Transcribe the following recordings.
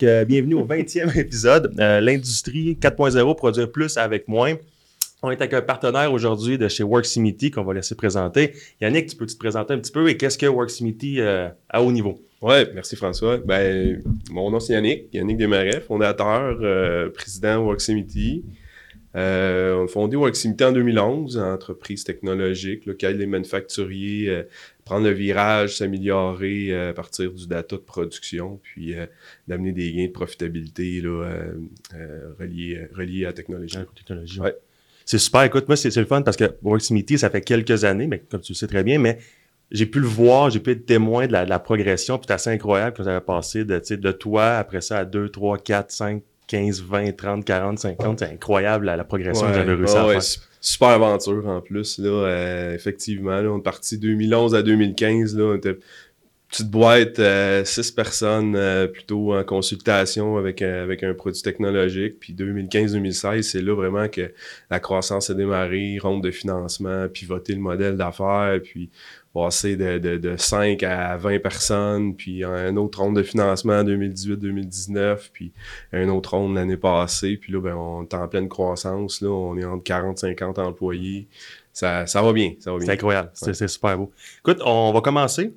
bienvenue au 20e épisode. Euh, L'industrie 4.0, produire plus avec moins. On est avec un partenaire aujourd'hui de chez Worksimity qu'on va laisser présenter. Yannick, tu peux te présenter un petit peu et qu'est-ce que Worksimity euh, à haut niveau? Oui, merci François. Ben, mon nom c'est Yannick, Yannick Desmarais, fondateur, euh, président Worksimity. Euh, on a fondé Worksimity en 2011, entreprise technologique, locale des manufacturiers, euh, prendre le virage, s'améliorer euh, à partir du data de production, puis d'amener des gains de profitabilité là, reliés, reliés à la technologie. technologie. Ouais. C'est super. Écoute, moi, c'est le fun parce que Worksimity, ça fait quelques années, mais comme tu le sais très bien, mais j'ai pu le voir, j'ai pu être témoin de la, progression, puis c'est assez incroyable que vous avez passé de, de toi, après ça, à 2, 3, 4, 5, 15, 20, 30, 40, 50. C'est incroyable la, progression que j'avais réussi à faire. Super aventure en plus. Là, euh, effectivement, on est parti 2011 à 2015. Là, on était petite boîte, euh, six personnes euh, plutôt en consultation avec un, avec un produit technologique. Puis 2015-2016, c'est là vraiment que la croissance a démarré, ronde de financement, pivoter le modèle d'affaires, puis passer de, de, de, 5 à 20 personnes, puis un autre ronde de financement en 2018-2019, puis un autre ronde l'année passée. Puis là, ben, on est en pleine croissance. Là, on est entre 40-50 employés. Ça, ça va bien. Ça va bien. C'est incroyable. C'est super beau. Écoute, on va commencer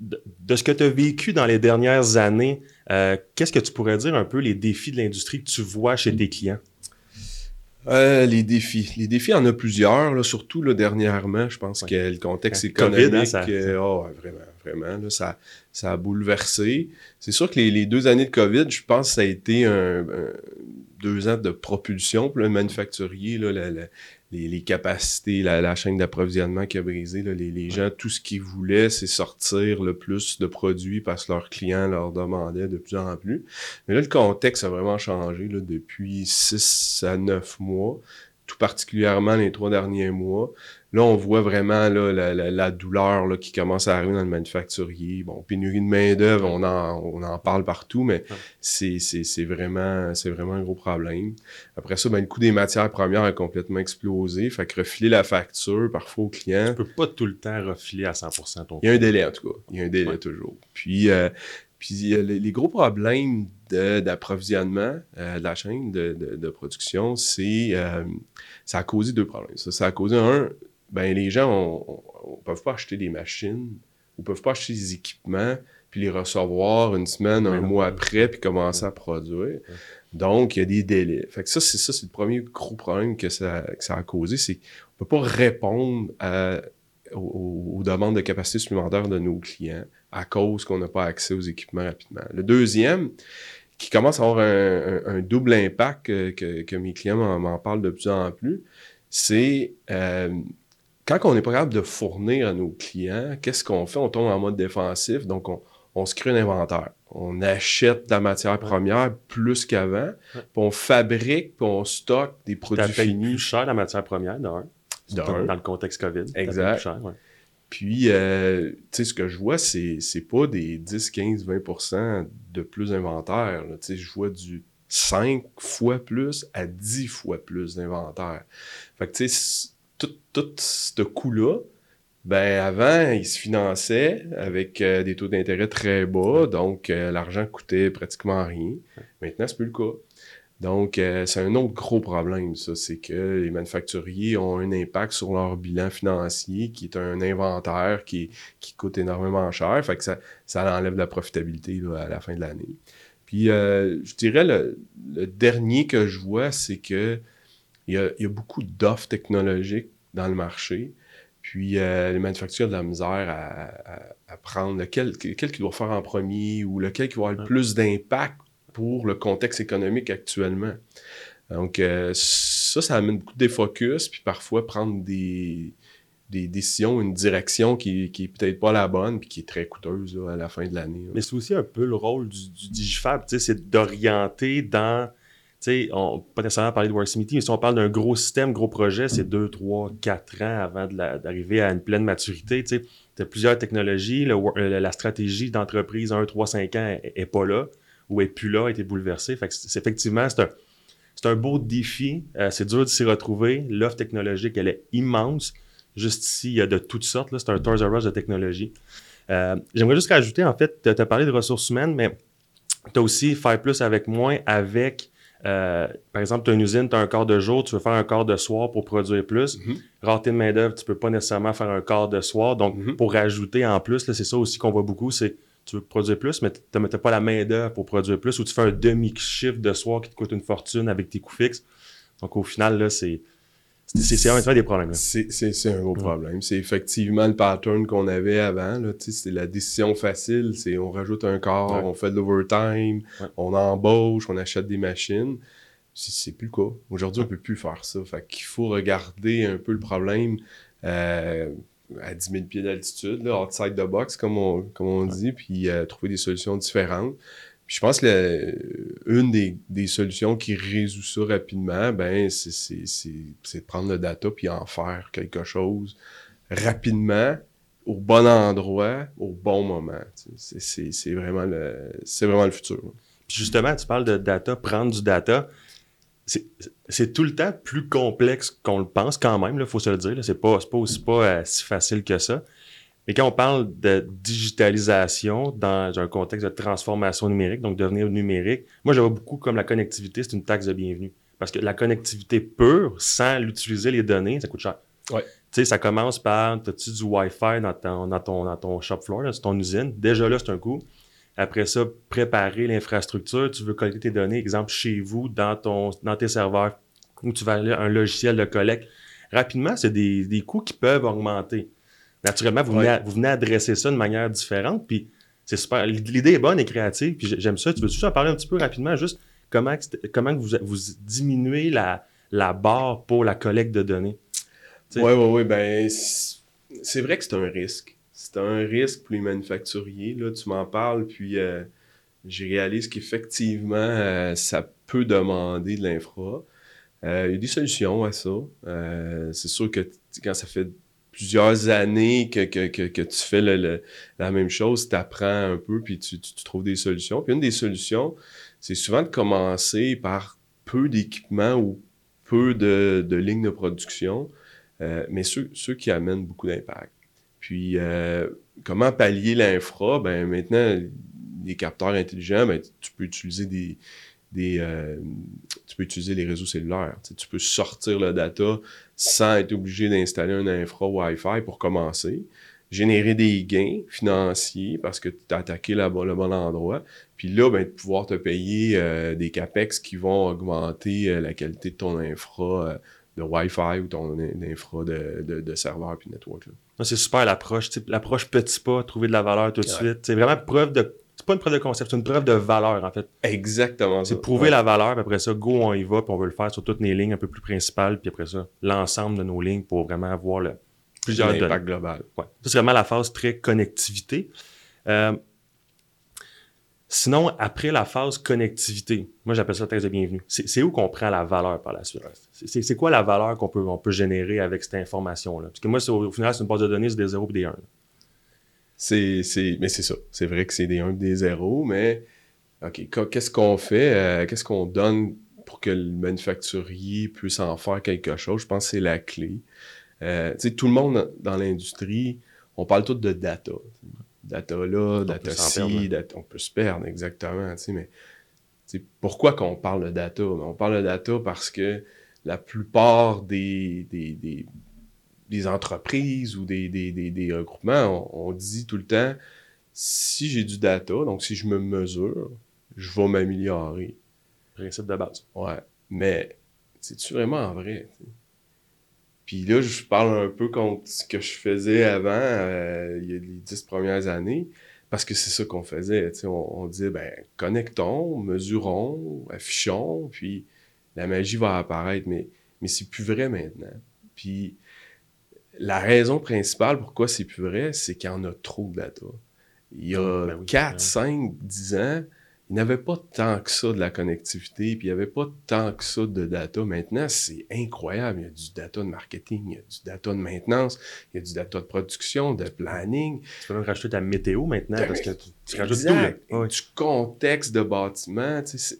de, ce que tu as vécu dans les dernières années, euh, qu'est-ce que tu pourrais dire un peu les défis de l'industrie que tu vois chez tes clients? Euh, les défis. Les défis, il y en a plusieurs, là, surtout là, dernièrement. Je pense que le contexte économique, COVID, hein, ça, euh, oh, vraiment, vraiment, là, ça, ça a bouleversé. C'est sûr que les, deux années de COVID, je pense que ça a été un, deux ans de propulsion pour le manufacturier. Là, les, capacités, la, chaîne d'approvisionnement qui a brisé. les, gens, tout ce qu'ils voulaient, c'est sortir le plus de produits parce que leurs clients leur demandaient de plus en plus. Mais là, le contexte a vraiment changé là, depuis 6 à 9 mois, tout particulièrement les trois derniers mois. Là, on voit vraiment là, la, douleur là, qui commence à arriver dans le manufacturier. Bon, pénurie de main-d'œuvre, on en, on en parle partout, mais c'est, vraiment, c'est vraiment un gros problème. Après ça, ben, le coût des matières premières a complètement explosé. Fait que refiler la facture parfois au client. Tu peux pas tout le temps refiler à 100% ton Il y a un délai, en tout cas. Il y a un délai toujours. Puis, euh, puis les, gros problèmes d'approvisionnement euh, de, la chaîne de, production, c'est euh, ça a causé deux problèmes. Ça, ça a causé un ben les gens ne peuvent pas acheter des machines ou peuvent pas acheter des équipements puis les recevoir une semaine, un mois après, puis commencer à produire. Donc, il y a des délais. Fait que ça, c'est ça, c'est le premier gros problème que ça, que ça a causé, c'est qu'on peut pas répondre aux, demandes de capacité supplémentaire de nos clients à cause qu'on n'a pas accès aux équipements rapidement. Le deuxième, qui commence à avoir un, double impact que, que, mes clients m'en parlent de plus en plus, c'est euh, quand on n'est pas capable de fournir à nos clients, qu'est-ce qu'on fait? On tombe en mode défensif, donc on, se crée un inventaire. On achète de la matière première plus qu'avant, puis on fabrique, puis on stocke des produits finis. plus cher la matière première, d'un. Dans le contexte COVID. Exact. Plus cher, Puis, euh, tu sais, ce que je vois, c'est, c'est pas des 10, 15, 20 de plus d'inventaire. Tu sais, je vois du 5 fois plus à 10 fois plus d'inventaire. Fait que, tu sais, tout, ce coût-là, ben avant, il se finançait avec euh, des taux d'intérêt très bas, donc euh, l'argent coûtait pratiquement rien. Maintenant, c'est plus le cas. Donc, euh, c'est un autre gros problème, ça, c'est que les manufacturiers ont un impact sur leur bilan financier, qui est un inventaire qui, qui coûte énormément cher, fait que ça, ça enlève la profitabilité à la fin de l'année. Puis, je dirais, le, dernier que je vois, c'est que il y a, beaucoup d'offres technologiques dans le marché. Puis euh, les manufacturiers ont de la misère à, prendre lequel, lequel qui doit faire en premier ou lequel qui va avoir le plus d'impact pour le contexte économique actuellement. Donc, euh, ça, ça amène beaucoup de défocus, puis parfois prendre des, des décisions, une direction qui, qui est peut-être pas la bonne, puis qui est très coûteuse à la fin de l'année. Mais c'est aussi un peu le rôle du, du Digifab, c'est d'orienter dans sais, on pas nécessairement parler de Worksimity, mais si on parle d'un gros système, gros projet, c'est 2, 3, 4 ans avant d'arriver à une pleine maturité. Tu as plusieurs technologies, la stratégie d'entreprise 1, 3, 5 ans n'est pas là, ou est plus là, a été bouleversée. Fait c'est, effectivement, c'est un, beau défi. Euh, c'est dur de s'y retrouver. L'offre technologique, elle est immense. Juste ici, il y a de toutes sortes. C'est un Toys R Us de technologie. Euh, j'aimerais juste rajouter, en fait, tu as parlé de ressources humaines, mais Tu as aussi faire plus avec moins avec, euh, par exemple, tu as une usine, tu as un quart de jour, tu veux faire un quart de soir pour produire plus. Mhm. Rareté de main-d'œuvre, tu peux pas nécessairement faire un quart de soir. Donc, Mhm. pour rajouter en plus, là, c'est ça aussi qu'on voit beaucoup, c'est tu veux produire plus, mais tu n'as pas la main-d'œuvre pour produire plus, ou tu fais un demi-shift de soir qui te coûte une fortune avec tes coûts fixes. Donc, au final, là, c'est. C'est des problèmes. C'est un gros problème. C'est effectivement le pattern qu'on avait avant. C'est la décision facile. C'est on rajoute un corps, Ouais. on fait de l'overtime, Ouais. on embauche, on achète des machines. C'est- plus le cas. Aujourd'hui, on peut plus faire ça. Fait qu'il faut regarder un peu le problème euh, à 10 000 pieds d'altitude, outside the box, comme on, comme on dit, puis euh, trouver des solutions différentes. Je pense que une des, solutions qui résout ça rapidement, ben, c'est- de prendre le data puis en faire quelque chose rapidement, au bon endroit, au bon moment. C'est- vraiment, le- vraiment le futur. justement, tu parles de data, prendre du data. C'est tout le temps plus complexe qu'on le pense quand même, il faut se le dire. C'est pas, pas aussi pas euh, si facile que ça. Mais quand on parle de digitalisation dans un contexte de transformation numérique, donc devenir numérique, moi je vois beaucoup comme la connectivité, c'est une taxe de bienvenue. Parce que la connectivité pure, sans l'utiliser les données, ça coûte cher. Ouais. Tu sais, ça commence par, as-tu du Wi-Fi dans ton, dans ton, dans ton shop floor, sur ton usine? Déjà là, c'est un coût. Après ça, préparer l'infrastructure. Tu veux collecter tes données, exemple, chez vous, dans, ton, dans tes serveurs, où tu vas aller un logiciel de collecte. Rapidement, c'est des, des coûts qui peuvent augmenter. Naturellement, vous, venez, Ouais. vous venez adresser ça de manière différente, puis c'est super. L'idée est bonne et créative, puis j'ai- j'aime ça. Tu veux juste en parler un petit peu rapidement, juste comment, comment vous, vous diminuez la, la barre pour la collecte de données? Ouais, ouais, ouais. Ben, c'est vrai que c'est un risque. C'est un risque pour les manufacturiers. Là, tu m'en parles, puis euh, j'ai réalisé qu'effectivement, euh, ça peut demander de l'infra. Euh, Il y a des solutions à ça. Euh, c'est sûr que quand ça fait plusieurs années que, que, que, tu fais la même chose, tu apprends un peu, puis tu, tu- trouves des solutions. Puis une des solutions, c'est souvent de commencer par peu d'équipements ou peu de, de lignes de production, euh, mais ceux, ceux qui amènent beaucoup d'impact. Puis, euh, comment pallier l'infra? Ben, maintenant, les capteurs intelligents, ben, tu peux utiliser des, des euh, tu peux utiliser les réseaux cellulaires. Tu, tu peux sortir le data sans être obligé d'installer un infra Wi-Fi pour commencer. Générer des gains financiers parce que tu as attaqué la, le bon endroit. Puis là, ben, de pouvoir te payer euh, des CAPEX qui vont augmenter euh, la qualité de ton infra euh, de Wi-Fi ou ton in- infra de, de, de serveur puis network. C'est super l'approche. L'approche petit pas, trouver de la valeur tout de Ouais. suite. C'est vraiment preuve de. C'est pas une preuve de concept, c'est une preuve de valeur, en fait. Exactement. C'est prouver Ouais. la valeur, puis après ça, go, on y va, puis on veut le faire sur toutes les lignes un peu plus principales, puis après ça, l'ensemble de nos lignes pour vraiment avoir le, plusieurs données. l'impact global. Ouais. Ça, c'est vraiment la phase très connectivité. Euh, sinon, après la phase connectivité, moi j'appelle ça thèse de bienvenue. C'est où qu'on prend la valeur par la suite? C'est- quoi la valeur qu'on peut, on peut générer avec cette information-là? Parce que moi, au, au final, c'est une base de données, c'est des 0 et des 1. C'est, c'est, mais c'est ça. C'est vrai que c'est des 1 et des 0, mais OK, qu- qu'est-ce qu'on fait? euh, qu'est-ce qu'on donne pour que le manufacturier puisse en faire quelque chose? Je pense que c'est la clé. Euh, tu sais, tout le monde dans l'industrie, on parle tout de data. Data là, data ci, perdre, data- on peut se perdre, exactement. tu sais, mais tu sais, pourquoi qu'on parle de data? On parle de data parce que la plupart des, des, des, des entreprises ou des, des, des, des regroupements, on, on dit tout le temps, si j'ai du data, donc si je me mesure, je vais m'améliorer. Principe de base. Ouais. Mais c'est-tu vraiment vrai? Puis là, je parle un peu contre ce que je faisais avant, euh, il y a les dix premières années, parce que c'est ça qu'on faisait. On, on disait, ben, connectons, mesurons, affichons, puis la magie va apparaître. Mais, mais c'est plus vrai maintenant. Puis la raison principale pourquoi c'est plus vrai, c'est qu'il y en a trop de data. Il y a Ben oui, 4, ben. 5, 10 ans, il n'y avait pas tant que ça de la connectivité, puis il n'y avait pas tant que ça de data. Maintenant, c'est incroyable. Il y a du data de marketing, il y a du data de maintenance, il y a du data de production, de planning. Tu peux même rajouter ta météo maintenant, Ben, parce que tu, tu rajoutes tout. Là. Ouais. Du contexte de bâtiment, tu sais,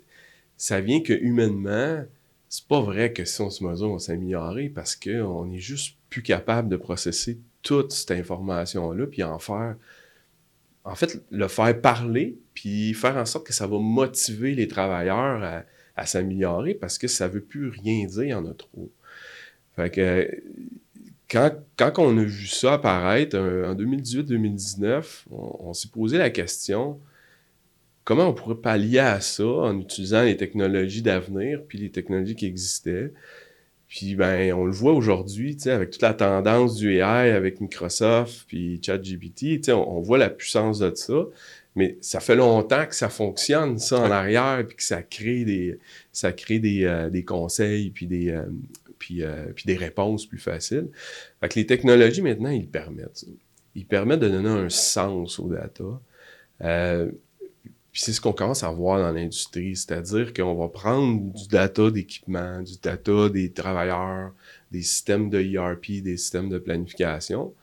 ça vient que humainement, c'est pas vrai que si on se mesure, on va s'améliorer parce qu'on est juste capable de processer toute cette information-là puis en faire en fait, le faire parler, puis faire en sorte que ça va motiver les travailleurs à, s'améliorer parce que ça veut plus rien dire, en a trop. Que quand, quand on a vu ça apparaître en 2018-2019, on, s'est posé la question comment on pourrait pallier à ça en utilisant les technologies d'avenir puis les technologies qui existaient? Puis ben, on le voit aujourd'hui, avec toute la tendance du AI avec Microsoft puis ChatGPT, on, on voit la puissance de ça. Mais ça fait longtemps que ça fonctionne, ça, en arrière, puis que ça crée des, ça crée des, euh, des conseils, puis des, euh, puis, euh, puis, des réponses plus faciles. Fait que les technologies, maintenant, ils permettent ça. Ils permettent de donner un sens aux data. Puis c'est ce qu'on commence à voir dans l'industrie, c'est-à-dire qu'on va prendre du data d'équipement, du data des travailleurs, des systèmes de ERP, des systèmes de planification.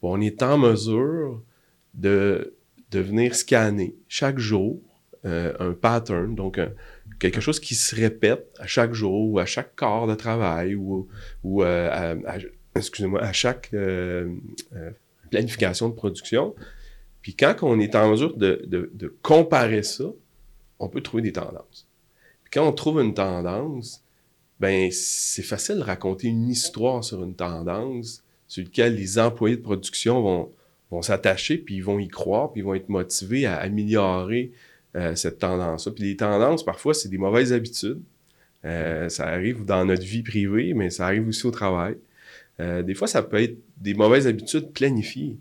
on est en mesure de de venir scanner chaque jour euh, un pattern, donc quelque chose qui se répète à chaque jour ou à chaque quart de travail ou, ou euh, à, excusez-moi, à chaque euh, planification de production. Puis quand on est en mesure de, de, comparer ça, on peut trouver des tendances. Puis quand on trouve une tendance, ben c'est facile de raconter une histoire sur une tendance sur laquelle les employés de production vont, vont s'attacher, puis ils vont y croire, puis ils vont être motivés à améliorer euh, cette tendance-là. Puis les tendances, parfois, c'est des mauvaises habitudes. Euh, ça arrive dans notre vie privée, mais ça arrive aussi au travail. Euh, des fois, ça peut être des mauvaises habitudes planifiées.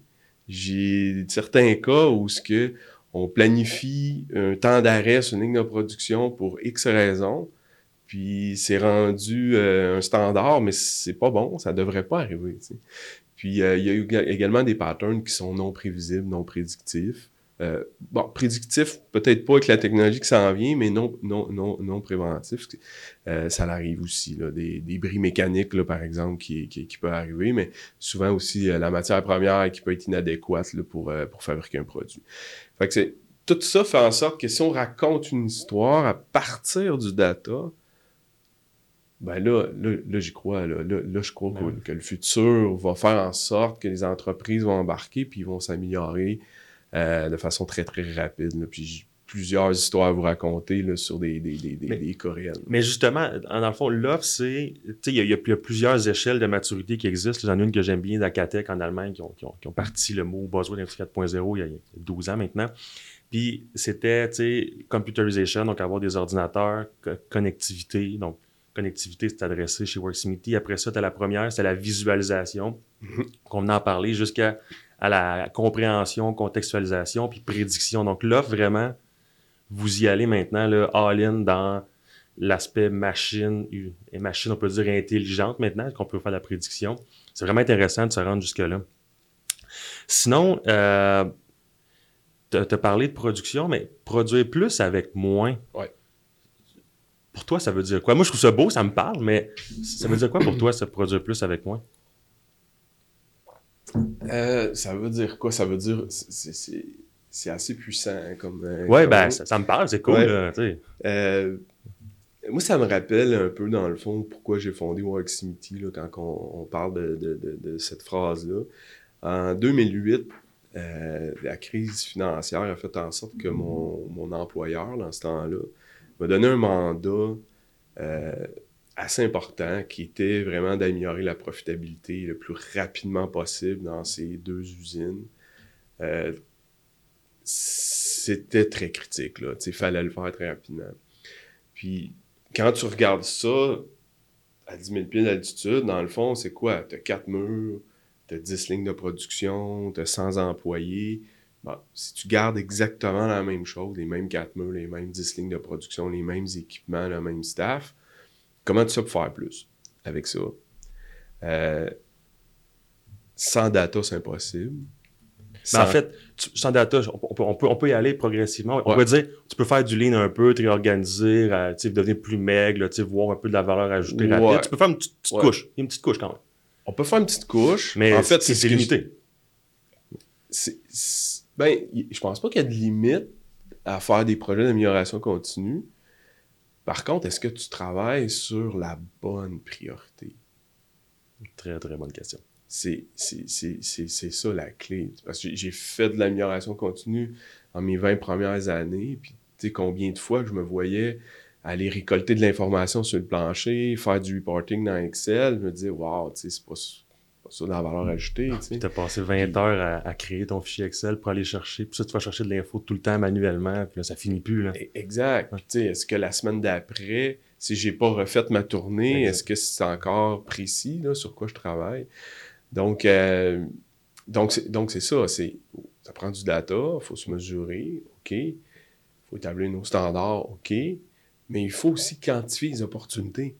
J'ai certains cas où ce que on planifie un temps d'arrêt sur une ligne de production pour X raisons, puis c'est rendu un standard, mais c'est pas bon, ça devrait pas arriver. Puis euh, il y a également des patterns qui sont non prévisibles, non prédictifs. Euh, bon, prédictif, peut-être pas avec la technologie qui s'en vient, mais non, non, non, non préventif. Euh, ça arrive aussi, là, des, des bris mécaniques, là, par exemple, qui, qui, qui peut arriver, mais souvent aussi la matière première qui peut être inadéquate là, pour, pour fabriquer un produit. Fait que c'est, tout ça fait en sorte que si on raconte une histoire à partir du data, ben là, là, j'y crois. Là, là, je crois ben que, le futur va faire en sorte que les entreprises vont embarquer puis vont s'améliorer euh, de façon très, très rapide. Puis j'ai plusieurs histoires à vous raconter là, sur des, des, des, mais, des Mais justement, dans le fond, l'offre, c'est. Tu sais, il y, a plusieurs échelles de maturité qui existent. J'en ai une que j'aime bien d'Acatec en Allemagne qui ont, qui, ont, parti le mot Buzzword Industrie 4.0 il y a 12 ans maintenant. Puis c'était, tu sais, computerization, donc avoir des ordinateurs, connectivité, donc connectivité, c'est adressé chez Worksimity. Après ça, tu as la première, c'est la visualisation, mm-hmm. qu'on venait en parler, jusqu'à à la compréhension, contextualisation, puis prédiction. Donc là, vraiment, vous y allez maintenant, all-in dans l'aspect machine, et machine, on peut dire intelligente maintenant, qu'on peut faire la prédiction. C'est vraiment intéressant de se rendre jusque-là. Sinon, euh, tu as parlé de production, mais produire plus avec moins. Ouais. Pour toi, ça veut dire quoi? Moi, je trouve ça beau, ça me parle, mais ça veut dire quoi pour toi, ça produire plus avec moi? Euh, ça veut dire quoi? Ça veut dire. C'est assez puissant hein, comme. Euh, ouais, ben, ça, me parle, c'est cool. Euh, moi, ça me rappelle un peu, dans le fond, pourquoi j'ai fondé Worksimity, là, quand on, parle de, de, cette phrase-là. En 2008, la crise financière a fait en sorte que mon, mon employeur, dans ce temps-là, m'a donné un mandat assez important qui était vraiment d'améliorer la profitabilité le plus rapidement possible dans ces deux usines. Euh, c'était très critique. Il fallait le faire très rapidement. Puis, quand tu regardes ça à 10 000 pieds d'altitude, dans le fond, c'est quoi? Tu as quatre murs, tu as 10 lignes de production, tu as 100 employés. Bon, si tu gardes exactement la même chose, les mêmes quatre murs, les mêmes 10 lignes de production, les mêmes équipements, le même staff, comment tu pour faire plus avec ça? Euh, sans data, c'est impossible. Mais en fait, sans data, on peut, on, peut, y aller progressivement. On peut dire, tu peux faire du lean un peu, te réorganiser, euh, devenir plus maigre, voir un peu de la valeur ajoutée rapide. Tu peux faire une petite, couche. Une petite couche quand même. On peut faire une petite couche. Mais en fait, c'est limité. C'est ben, je pense pas qu'il y a de limite à faire des projets d'amélioration continue. Par contre, est-ce que tu travailles sur la bonne priorité? Très, très bonne question. c'est ça la clé. Parce que j'ai fait de l'amélioration continue en mes 20 premières années. Puis, tu sais, combien de fois que je me voyais aller récolter de l'information sur le plancher, faire du reporting dans Excel, je me disais, wow, tu sais, c'est pas, ça la valeur ajoutée. Tu as passé 20 heures à, créer ton fichier Excel pour aller chercher. Puis ça, tu vas chercher de l'info tout le temps manuellement. Puis là, ça finit plus. Là. E, exact. Tu sais, est-ce que la semaine d'après, si j'ai pas refait ma tournée, est-ce que c'est encore précis là, sur quoi je travaille? Donc, euh, donc, c'est, donc c'est ça. C'est, ça prend du data, il faut se mesurer, OK. Il faut établir nos standards, OK. Mais il faut aussi quantifier les opportunités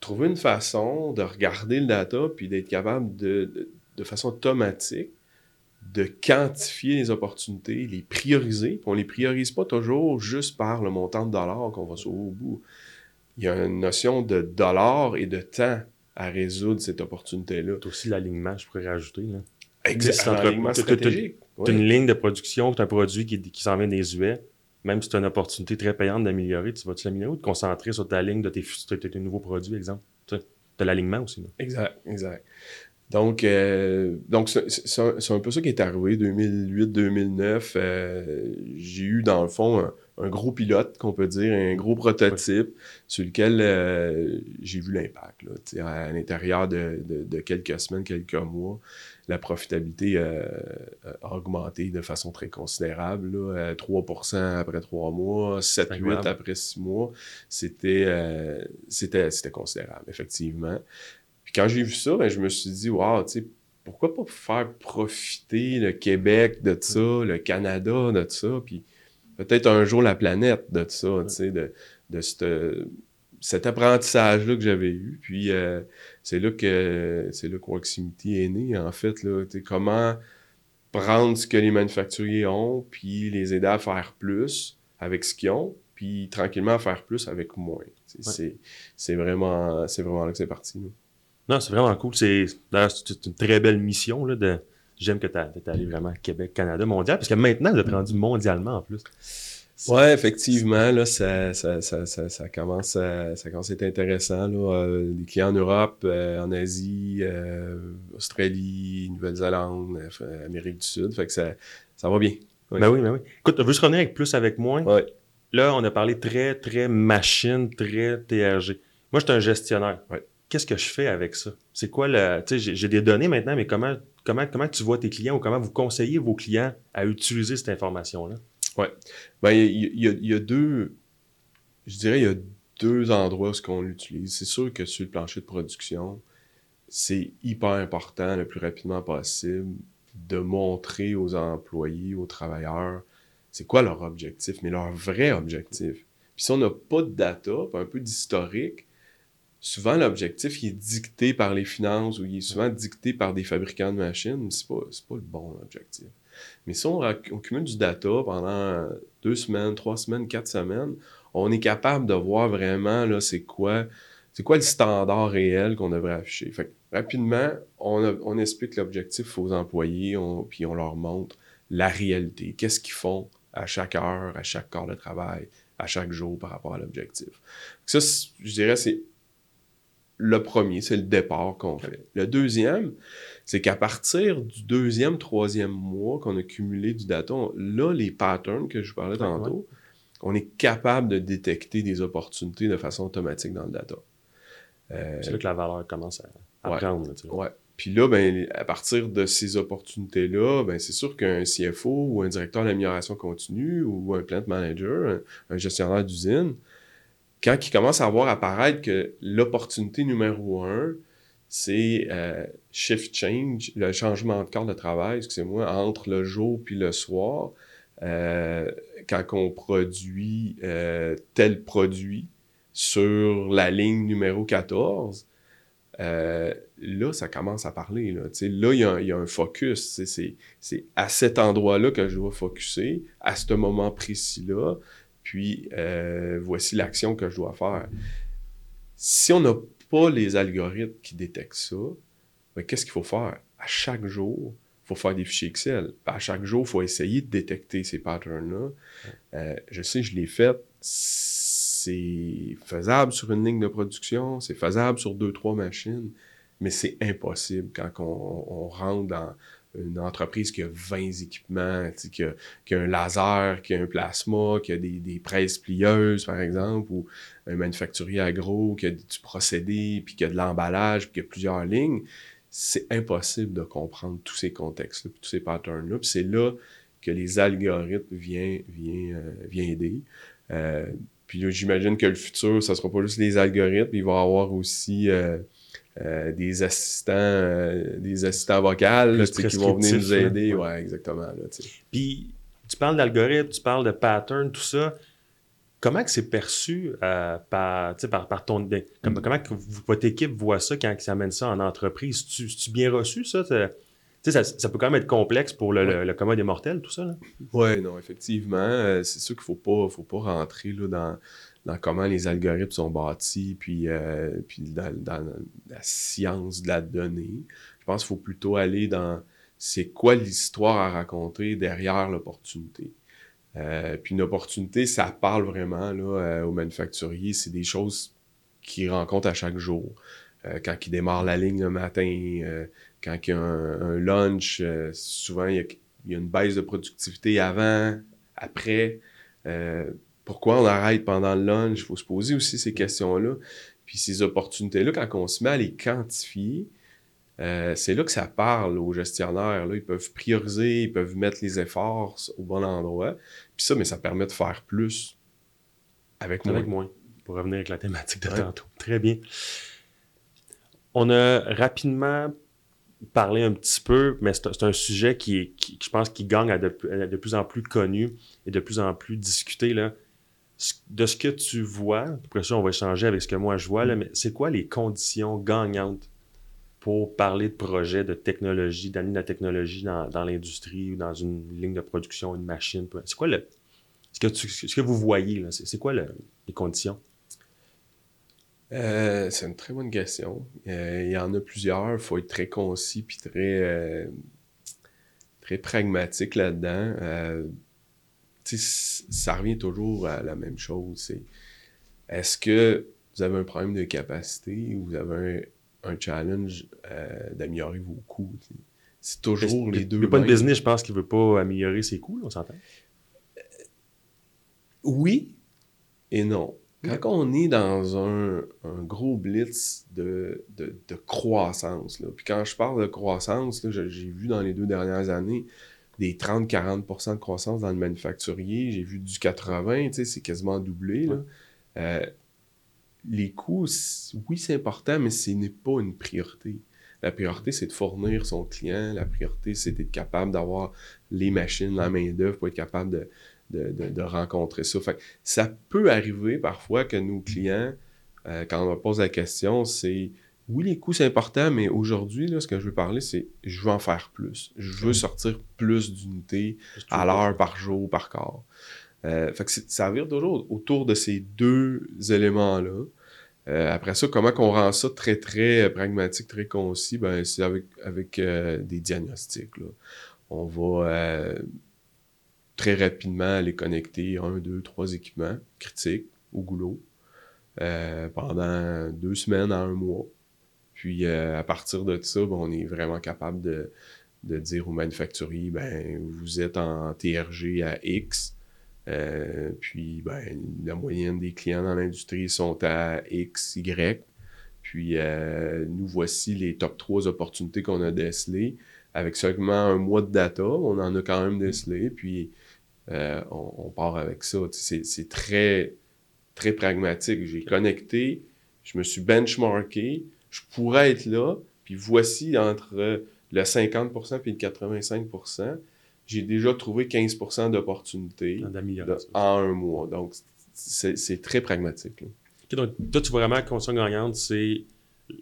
trouver une façon de regarder le data puis d'être capable de, de, façon automatique de quantifier les opportunités, les prioriser. Puis on les priorise pas toujours juste par le montant de dollars qu'on va sauver au bout. Il y a une notion de dollars et de temps à résoudre cette opportunité-là. Tu aussi l'alignement, je pourrais rajouter. Là. Exactement. Tu as une ligne de production, tu as un produit qui, qui s'en vient des US même si tu as une opportunité très payante d'améliorer, tu vas-tu l'améliorer ou te concentrer sur ta ligne de tes, tes, nouveaux produits, exemple? Tu as l'alignement aussi. Exact, exact. Donc, euh, donc c'est un, peu ça qui est arrivé 2008-2009. Euh, j'ai eu, dans le fond, un, gros pilote, qu'on peut dire, un gros prototype sur lequel euh, j'ai vu l'impact. À l'intérieur de, de, quelques semaines, quelques mois, la profitabilité a augmenté de façon très considérable. 3% après 3 mois, 7-8 après 6 mois. C'était c'était considérable, effectivement quand j'ai vu ça, ben, je me suis dit, wow, tu sais, pourquoi pas faire profiter le Québec de ça, le Canada de ça, puis peut-être un jour la planète de ça, tu sais, de, de cet apprentissage-là que j'avais eu. Puis euh, c'est là que c'est là que est né, en fait. Là, comment prendre ce que les manufacturiers ont, puis les aider à faire plus avec ce qu'ils ont, puis tranquillement faire plus avec moins. C'est vraiment, vraiment là que c'est parti. Non, c'est vraiment cool. C'est, d'ailleurs, c'est une très belle mission. Là, de, j'aime que tu es allé vraiment Québec, Canada, mondial, parce que maintenant, tu as rendu mondialement en plus. Ouais, effectivement, là, ça, ça, ça, ça, commence à, ça commence à être intéressant. Là. Euh, des clients en Europe, euh, en Asie, euh, Australie, Nouvelle-Zélande, Amérique du Sud. Fait que ça, ça va bien. Ben oui, ben oui. Écoute, tu veux se revenir avec plus avec moins? Ouais. Là, on a parlé très, très machine, très TRG. Moi, je suis un gestionnaire. Ouais qu'est-ce que je fais avec ça? C'est quoi le. Tu sais, j'ai des données maintenant, mais comment, comment, comment tu vois tes clients ou comment vous conseillez vos clients à utiliser cette information-là? Oui. Ben, il y, a deux. Je dirais, il y a deux endroits où on l'utilise. C'est sûr que sur le plancher de production, c'est hyper important le plus rapidement possible de montrer aux employés, aux travailleurs, c'est quoi leur objectif, mais leur vrai objectif. Puis si on n'a pas de data, un peu d'historique, souvent l'objectif est dicté par les finances ou il est souvent dicté par des fabricants de machines, c'est pas, pas le bon objectif. Mais si on, cumule du data pendant deux semaines, trois semaines, quatre semaines, on est capable de voir vraiment là, c'est quoi, c'est quoi le standard réel qu'on devrait afficher. Fait rapidement, on, explique l'objectif aux employés, puis on leur montre la réalité. Qu'est-ce qu'ils font à chaque heure, à chaque corps de travail, à chaque jour par rapport à l'objectif. Ça, je dirais, c'est le premier, c'est le départ qu'on fait. Le deuxième, c'est qu'à partir du deuxième, troisième mois qu'on a cumulé du data, là, les patterns que je vous parlais tantôt, on est capable de détecter des opportunités de façon automatique dans le data. Euh, c'est là que la valeur commence à, prendre. ouais. Puis là, ben, à partir de ces opportunités-là, ben, c'est sûr qu'un CFO ou un directeur d'amélioration continue ou un plant manager, un gestionnaire d'usine, quand il commence à voir apparaître que l'opportunité numéro un, c'est euh, shift change, le changement de corps de travail, excusez-moi, entre le jour puis le soir, euh, quand on produit euh, tel produit sur la ligne numéro 14, là, ça commence à parler. Là, là il, y y a un focus. C'est à cet endroit-là que je dois focuser, à ce moment précis-là puis euh, voici l'action que je dois faire. Si on n'a pas les algorithmes qui détectent ça, ben, qu'est-ce qu'il faut faire? À chaque jour, il faut faire des fichiers Excel. À chaque jour, il faut essayer de détecter ces patterns-là. Euh, je sais, je l'ai fait. C'est faisable sur une ligne de production, c'est faisable sur deux, trois machines, Mais c'est impossible quand on, rentre dans une entreprise qui a 20 équipements, qui a, qui a, un laser, qui a un plasma, qui a des, des, presses plieuses, par exemple, ou un manufacturier agro qui a du procédé, puis qui a de l'emballage, puis qui a plusieurs lignes. C'est impossible de comprendre tous ces contextes-là, tous ces patterns-là. Puis c'est là que les algorithmes viennent, viennent, euh, viennent aider. Euh, puis j'imagine que le futur, ça sera pas juste les algorithmes, il va y avoir aussi euh, euh, des assistants euh, des assistants vocaux qui vont venir nous aider. Ouais, exactement. Puis tu parles d'algorithmes, tu parles de patterns, tout ça. Comment que c'est perçu par, par, par, ton... Ben, mm. comment que votre équipe voit ça quand ils amènent ça en entreprise? Tu, tu bien reçu ça? Ça, ça, peut quand même être complexe pour le, le, commun des mortels, tout ça. Oui, non, effectivement. Euh, c'est sûr qu'il ne faut pas, faut pas rentrer là, dans, dans comment les algorithmes sont bâtis, puis, euh, puis dans, la science de la donnée. Je pense qu'il faut plutôt aller dans c'est quoi l'histoire à raconter derrière l'opportunité. Euh, puis une opportunité, ça parle vraiment là, aux manufacturiers. C'est des choses qu'ils rencontrent à chaque jour. quand ils démarrent la ligne le matin, quand il y a un, lunch, euh, souvent il y, a, une baisse de productivité avant, après. Euh, pourquoi on arrête pendant le lunch? Il faut se poser aussi ces questions-là. Puis ces opportunités-là, quand on se met à les quantifier, euh, c'est là que ça parle aux gestionnaires. Là. Ils peuvent prioriser, ils peuvent mettre les efforts au bon endroit. Puis ça, mais ça permet de faire plus avec moins. Avec moins, pour revenir avec la thématique de tantôt. Très bien. On a rapidement parler un petit peu, mais c'est un sujet qui, est, je pense, qui gagne à de, plus en plus connu et de plus en plus discuté. Là. De ce que tu vois, après ça, on va échanger avec ce que moi je vois, là, mais c'est quoi les conditions gagnantes pour parler de projets de technologie, d'amener de la technologie dans, l'industrie ou dans une ligne de production, une machine? C'est quoi le. Ce que, ce que vous voyez, c'est quoi les conditions? Euh, c'est une très bonne question. Euh, il y en a plusieurs. Il faut être très concis puis très, euh, très pragmatique là-dedans. ça revient toujours à la même chose. est-ce que vous avez un problème de capacité ou vous avez un, challenge d'améliorer vos coûts? C'est toujours les deux. Il n'y a pas de business, je pense, qui ne veut pas améliorer ses coûts, on s'entend? oui et non. Quand on est dans un, gros blitz de, croissance, puis quand je parle de croissance, j'ai vu dans les deux dernières années des 30-40% de croissance dans le manufacturier, j'ai vu du 80, c'est quasiment doublé. Euh, les coûts, oui, c'est important, mais ce n'est pas une priorité. La priorité, c'est de fournir son client. La priorité, c'est d'être capable d'avoir les machines, la main-d'œuvre pour être capable de, de, rencontrer ça. Fait ça peut arriver parfois que nos clients, euh, quand on leur pose la question, c'est oui, les coûts, c'est important, mais aujourd'hui, ce que je veux parler, c'est je veux en faire plus. Je veux sortir plus d'unités à l'heure, par jour, par corps. Euh, fait que ça vire toujours autour de ces deux éléments-là. Euh, après ça, comment qu'on rend ça très, très pragmatique, très concis? Ben, c'est avec, avec des diagnostics. On va très rapidement aller connecter un, deux, trois équipements critiques au goulot euh, pendant deux semaines à un mois. Puis euh, à partir de ça, ben, on est vraiment capable de, dire au manufacturier, ben, vous êtes en TRG à X. Euh, puis ben, la moyenne des clients dans l'industrie sont à X, Y. Puis nous voici les top 3 opportunités qu'on a décelées. Avec seulement un mois de data, on en a quand même décelé. Puis euh, on, part avec ça. C'est très, très pragmatique. J'ai connecté, je me suis benchmarké, je pourrais être là, puis voici entre le 50% et le 85%, j'ai déjà trouvé 15% d'opportunités en un mois. Donc, c'est très pragmatique. donc, toi, tu vois vraiment la condition gagnante, c'est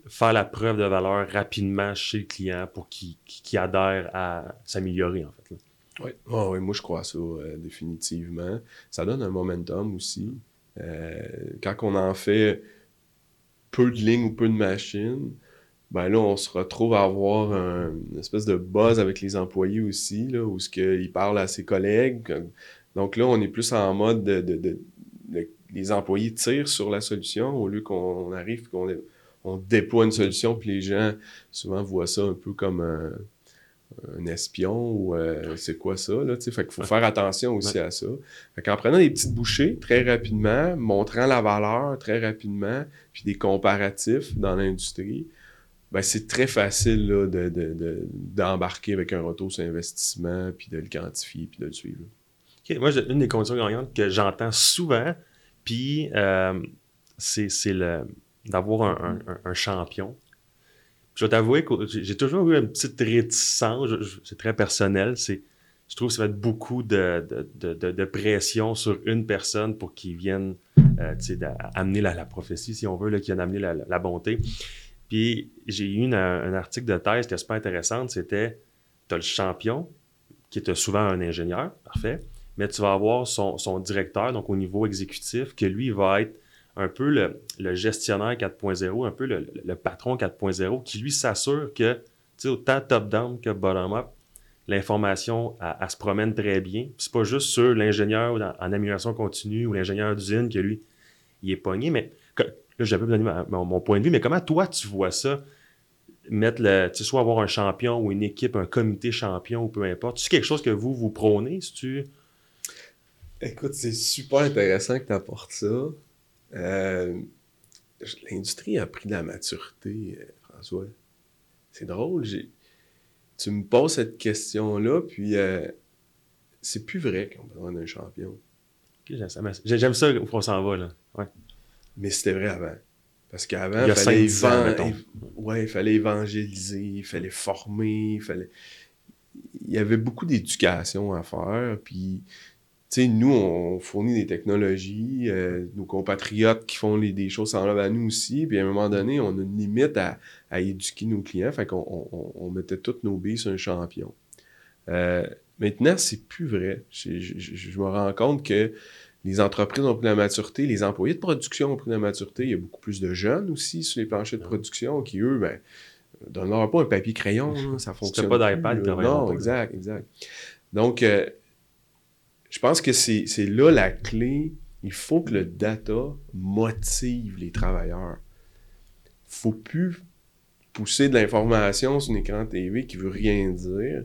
faire la preuve de valeur rapidement chez le client pour qu'il adhère à s'améliorer, en fait. Oui, oh, moi je crois ça euh, définitivement. Ça donne un momentum aussi. Euh, quand on en fait peu de lignes ou peu de machines, ben là, on se retrouve à avoir une espèce de buzz avec les employés aussi, là, où ce qu'ils parlent à ses collègues. Donc là, on est plus en mode de, les employés tirent sur la solution au lieu qu'on arrive qu'on on déploie une solution, puis les gens souvent voient ça un peu comme un, espion ou euh, c'est quoi ça, là, tu sais? Fait qu'il faut faire attention aussi à ça. Fait qu'en prenant des petites bouchées très rapidement, montrant la valeur très rapidement, puis des comparatifs dans l'industrie, ben c'est très facile là, d'embarquer de, avec un retour sur investissement, puis de le quantifier, puis de le suivre. Moi, une des conditions gagnantes que j'entends souvent, puis euh, c'est d'avoir un, champion. Je vais t'avouer que j'ai toujours eu une petite réticence, c'est très personnel, c'est je trouve que ça va être beaucoup de, de, pression sur une personne pour qu'il vienne euh, amener la, la, prophétie, si on veut, là, qui vienne amener la, bonté. Puis j'ai eu un article de thèse qui est super intéressant, c'était tu as le champion, qui est souvent un ingénieur, parfait mais tu vas avoir son, directeur, donc au niveau exécutif, que lui va être un peu le, gestionnaire 4.0, un peu le, patron 4.0, qui lui s'assure que, tu sais, autant top-down que bottom-up, l'information, elle, se promène très bien. C'est pas juste sur l'ingénieur en, amélioration continue ou l'ingénieur d'usine que lui, il est pogné, mais là, j'ai pas donné mon, point de vue, mais comment toi, tu vois ça? Mettre le, tu sais, soit avoir un champion ou une équipe, un comité champion ou peu importe. C'est quelque chose que vous, vous prônez, si tu Écoute, c'est super intéressant que tu apportes ça. Euh, l'industrie a pris de la maturité, euh, François. C'est drôle. Tu me poses cette question-là, puis euh, c'est plus vrai qu'on a besoin d'un champion. J'aime ça où on s'en va, là. Ouais. Mais c'était vrai avant. Parce qu'avant, il fallait, ouais, il fallait évangéliser, il fallait former, il fallait. Il y avait beaucoup d'éducation à faire, puis nous, on fournit des technologies, euh, nos compatriotes qui font des choses semblables à nous aussi, puis à un moment donné, on a une limite à, éduquer nos clients, fait qu'on on, mettait toutes nos billes sur un champion. Euh, maintenant, c'est plus vrai. Je, me rends compte que les entreprises ont pris la maturité, les employés de production ont pris la maturité, il y a beaucoup plus de jeunes aussi sur les planchers de production qui, eux, ben, donnent pas un papier-crayon, ça fonctionne. pas d'iPad, Non, exact, exact. Donc, euh, je pense que c'est là la clé. Il faut que le data motive les travailleurs. Il ne faut plus pousser de l'information sur un écran TV qui veut rien dire,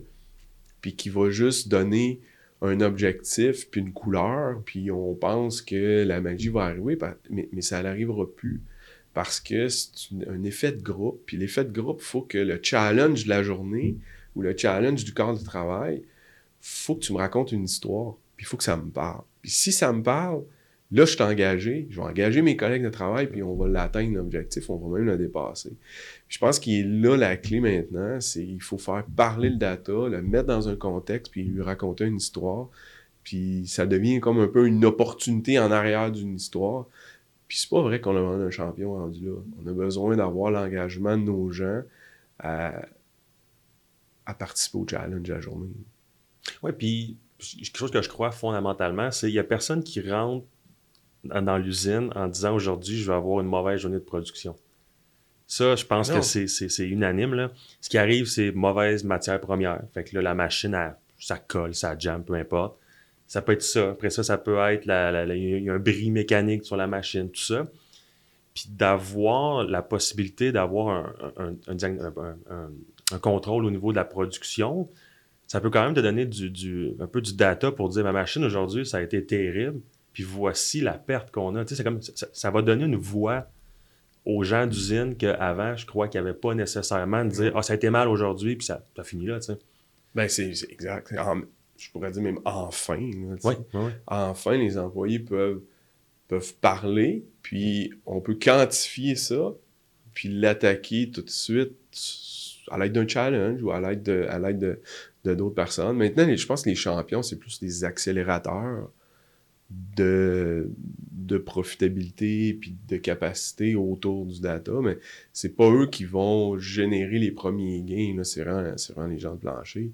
puis qui va juste donner un objectif, puis une couleur, puis on pense que la magie va arriver, mais, ça n'arrivera plus. Parce que c'est un effet de groupe, puis l'effet de groupe, il faut que le challenge de la journée ou le challenge du corps de travail, faut que tu me racontes une histoire. Puis il faut que ça me parle. Puis si ça me parle, là, je suis engagé. Je vais engager mes collègues de travail, puis on va l'atteindre, l'objectif. On va même le dépasser. je pense qu'il est là la clé maintenant. C'est il faut faire parler le data, le mettre dans un contexte, puis lui raconter une histoire. Puis ça devient comme un peu une opportunité en arrière d'une histoire. Puis c'est pas vrai qu'on a d'un champion rendu là. On a besoin d'avoir l'engagement de nos gens à, à participer au challenge de la journée. Oui, puis quelque chose que je crois fondamentalement, c'est qu'il n'y a personne qui rentre dans l'usine en disant aujourd'hui, je vais avoir une mauvaise journée de production. Ça, je pense que c'est unanime. Là. Ce qui arrive, c'est mauvaise matière première. Fait que là, la machine, ça colle, ça jam, peu importe. Ça peut être ça. Après ça, ça peut être il y a un bris mécanique sur la machine, tout ça. Puis d'avoir la possibilité d'avoir un, un, contrôle au niveau de la production, ça peut quand même te donner du, un peu du data pour dire ma machine aujourd'hui, ça a été terrible, puis voici la perte qu'on a. Tu sais, c'est comme, ça, va donner une voix aux gens d'usine qu'avant, je crois qu'il n'y avait pas nécessairement de dire Ah, ça a été mal aujourd'hui, puis ça, a fini là. Tu sais. Ben, c'est exact. je pourrais dire même enfin. oui, Enfin, les employés peuvent, peuvent parler, puis on peut quantifier ça, puis l'attaquer tout de suite à l'aide d'un challenge ou à l'aide de, à l'aide de, de d'autres personnes. Maintenant, je pense que les champions, c'est plus des accélérateurs de, de profitabilité puis de capacité autour du data, mais c'est pas eux qui vont générer les premiers gains, c'est vraiment, les gens de plancher.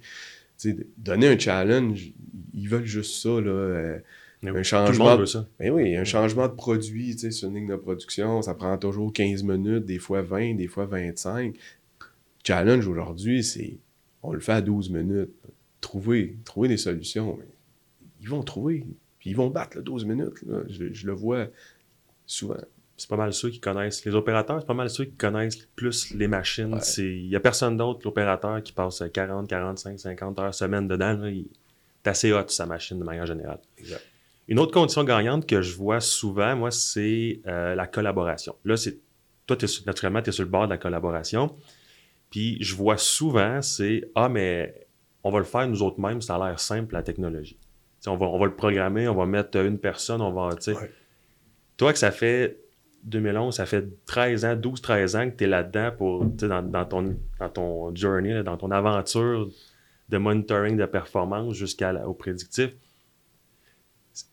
donner un challenge, ils veulent juste ça, là, euh, un changement. Ça. Ben oui, un changement de produit, sur une ligne de production, ça prend toujours 15 minutes, des fois 20, des fois 25. Challenge aujourd'hui, c'est on le fait à 12 minutes. Trouver, trouver des solutions. Ils vont trouver. Puis ils vont battre le 12 minutes. Je, le vois souvent. c'est pas mal ceux qui connaissent. Les opérateurs, c'est pas mal ceux qui connaissent plus les machines. Il n'y a personne d'autre que l'opérateur qui passe 40, 45, 50 heures semaine dedans. il est assez hot sa machine de manière générale. Une autre condition gagnante que je vois souvent, moi, c'est euh, la collaboration. Là, c'est toi, naturellement, tu es sur le bord de la collaboration. Puis je vois souvent, c'est Ah, mais on va le faire nous autres mêmes, ça a l'air simple, la technologie. On va, on va le programmer, on va mettre une personne, on va. Toi, que ça fait 2011, ça fait 13 ans, 12-13 ans que tu es là-dedans pour, dans, dans, ton, dans ton journey, dans ton aventure de monitoring de performance jusqu'au prédictif.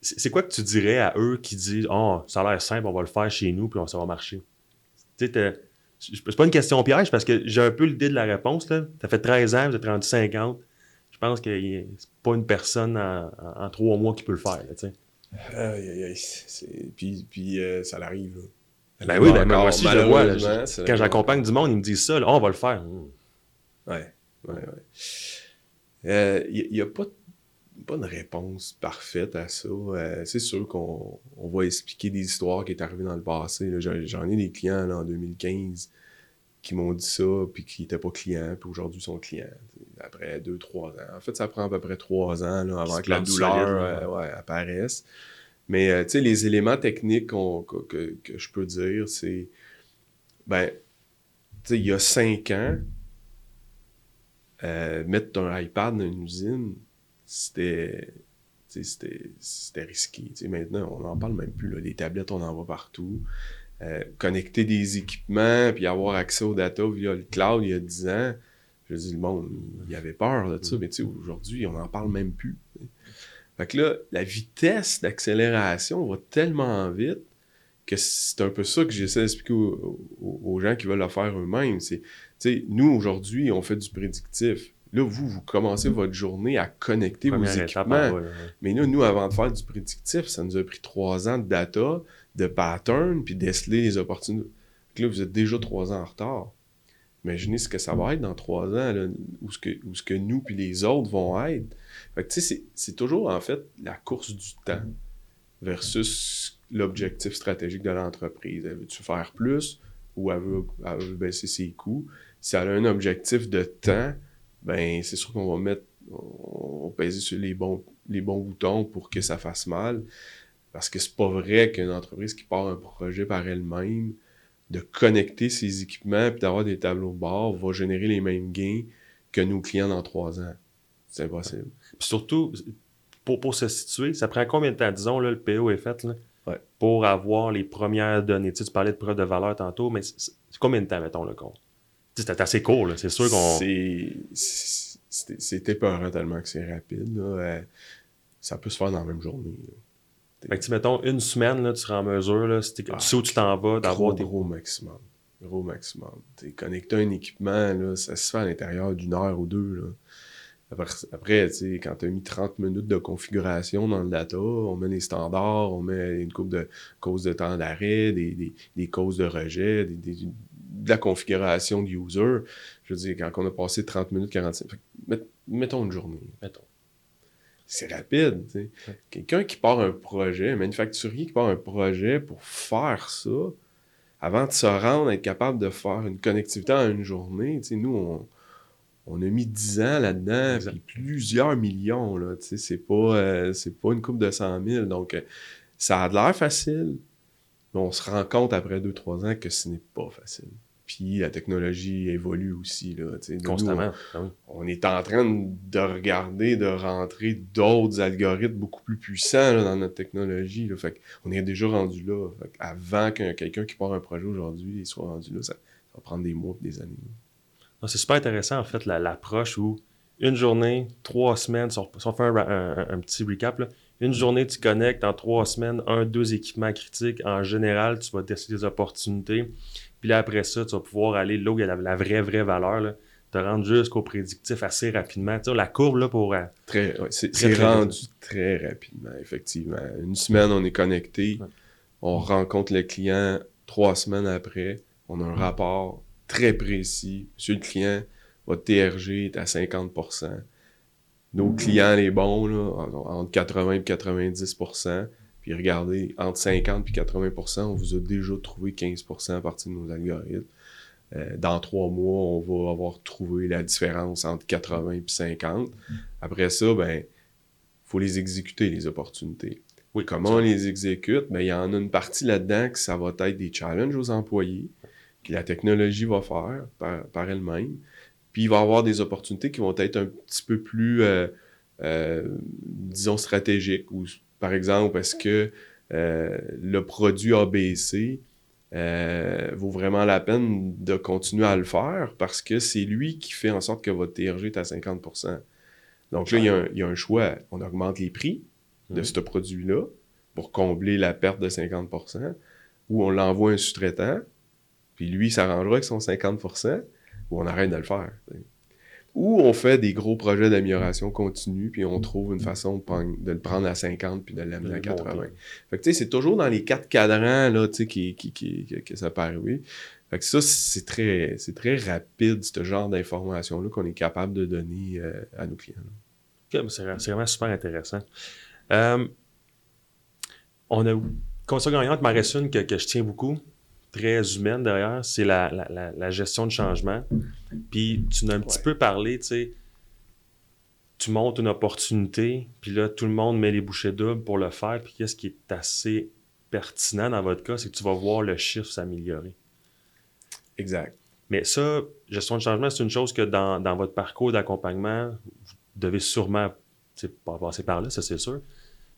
C'est quoi que tu dirais à eux qui disent Oh, ça a l'air simple, on va le faire chez nous, puis ça va marcher? C'est pas une question piège parce que j'ai un peu l'idée de la réponse. Tu as fait 13 ans, vous êtes rendu 50. Je pense que c'est pas une personne en, trois mois qui peut le faire. aïe, aïe, aïe. Puis, puis euh, ça l'arrive. Ben oui, ben moi aussi, je le vois. quand j'accompagne du monde, ils me disent ça. on va le faire. Ouais, ouais, ouais. Il euh, n'y a pas, pas de réponse parfaite à ça. Euh, c'est sûr qu'on va expliquer des histoires qui sont arrivées dans le passé. J'en ai des clients en 2015 qui m'ont dit ça, puis qui n'étaient pas clients, puis aujourd'hui sont clients. Après deux, trois ans. En fait, ça prend à peu près trois ans avant que la douleur euh, apparaisse. Mais euh, tu sais, les éléments techniques que, je peux dire, c'est. Ben, tu sais, il y a cinq ans, euh, mettre un iPad dans une usine, c'était. C'était risqué. maintenant, on n'en parle même plus. Là. Les tablettes, on en voit partout. Euh, connecter des équipements puis avoir accès aux data via le cloud il y a 10 ans, je dis, le monde, il avait peur de ça, mm. mais aujourd'hui, on n'en parle même plus. Fait que là, la vitesse d'accélération va tellement vite que c'est un peu ça que j'essaie d'expliquer aux, gens qui veulent le faire eux-mêmes. C'est, nous, aujourd'hui, on fait du prédictif. Là, vous, vous commencez mm. votre journée à connecter vos équipements. Mais là, nous, avant de faire du prédictif, ça nous a pris trois ans de data, de pattern, puis déceler les opportunités. là, vous êtes déjà trois ans en retard. Imaginez ce que ça va être dans trois ans, où, ce que, où ce que nous puis les autres vont être. Fait tu sais, c'est toujours en fait la course du temps versus l'objectif stratégique de l'entreprise. Elle veut-tu faire plus ou elle veut, baisser ses coûts? Si elle a un objectif de temps, ben c'est sûr qu'on va mettre, on va peser sur les bons, les bons boutons pour que ça fasse mal. Parce que c'est pas vrai qu'une entreprise qui part un projet par elle-même, de connecter ses équipements et d'avoir des tableaux de bord va générer les mêmes gains que nos clients dans trois ans. C'est impossible. Puis surtout, pour, pour se situer, ça prend combien de temps, disons, là, le PO est fait, là, pour avoir les premières données? Tu, tu parlais de preuve de valeur tantôt, mais c'est combien de temps, mettons, le compte? C'est assez court, c'est sûr qu'on. C'est épeurant tellement que c'est rapide. Euh, ça peut se faire dans la même journée. Fait que, mettons, une semaine, là, tu seras en mesure, là, si ah, tu sais où tu t'en vas, d'avoir des. Gros maximum. Gros maximum. T'es connecté un équipement, là, ça se fait à l'intérieur d'une heure ou deux. Là. Après, quand tu as mis 30 minutes de configuration dans le data, on met les standards, on met une coupe de causes de temps d'arrêt, des, des, causes de rejet, des, de la configuration du user. Je veux dire, quand on a passé 30 minutes, 45, mettons une journée. Mettons. C'est rapide. Quelqu'un qui part un projet, un manufacturier qui part un projet pour faire ça, avant de se rendre, être capable de faire une connectivité en une journée, nous, on on a mis 10 ans là-dedans, puis plusieurs millions. Là, c'est pas, euh, c'est pas une coupe de 100 000. Donc, euh, ça a l'air facile, mais on se rend compte après 2-3 ans que ce n'est pas facile. Puis la technologie évolue aussi. Là, Constamment. Ah on, est en train de regarder, de rentrer d'autres algorithmes beaucoup plus puissants dans notre technologie. Là. Fait on est déjà rendu là. avant que quelqu'un qui part un projet aujourd'hui soit rendu là, ça, va prendre des mois et des années. C'est super intéressant, en fait, l'approche où une journée, trois semaines, si on, fait un, petit recap, une journée, tu connectes en trois semaines un, deux équipements critiques. En général, tu vas tester des opportunités. Puis là, après ça, tu vas pouvoir aller là où il y a la, vraie, vraie valeur, là, te rendre jusqu'au prédictif assez rapidement. Tu sais, la courbe, là, pour... Euh, très, c'est rendu très rapidement, effectivement. Une semaine, on est connecté. On rencontre le client trois semaines après. On a un rapport très précis. Monsieur le client, votre TRG est à 50% Nos clients, les bons, là, entre 80 et 90 Puis regardez, entre 50 et 80% on vous a déjà trouvé 15% à partir de nos algorithmes. Euh, dans trois mois, on va avoir trouvé la différence entre 80 et 50. Après ça, ben, faut les exécuter, les opportunités. Oui, Comment on les exécute? Ben, il y en a une partie là-dedans que ça va être des challenges aux employés, que la technologie va faire par, elle-même. Puis il va y avoir des opportunités qui vont être un petit peu plus, euh, euh, disons, stratégiques. Ou, par exemple, est-ce que le produit ABC euh, vaut vraiment la peine de continuer à le faire parce que c'est lui qui fait en sorte que votre TRG est à 50% Donc là, il y, a un, choix. On augmente les prix de mhm. ce produit-là pour combler la perte de 50% ou on l'envoie à un sous-traitant, puis lui, s'arrangera avec son 50% ou on arrête de le faire. Ou on fait des gros projets d'amélioration continue, puis on trouve une façon de, le prendre à 50 puis de l'amener à 80. Fait que tu sais, c'est toujours dans les quatre cadrans là, tu sais, qui, que ça arriver. Fait que ça, c'est très, c'est très rapide, ce genre d'informations-là qu'on est capable de donner euh, à nos clients. c'est vraiment super intéressant. Euh, on a Console gagnante m'en reste une que, que je tiens beaucoup très humaine derrière, c'est la, gestion de changement. Puis tu n'as un petit peu parlé, tu sais, tu montes une opportunité, puis là, tout le monde met les bouchées doubles pour le faire. Puis qu'est-ce qui est assez pertinent dans votre cas, c'est que tu vas voir le chiffre s'améliorer. Exact. Mais ça, gestion de changement, c'est une chose que dans, dans votre parcours d'accompagnement, vous devez sûrement passer par là, ça c'est sûr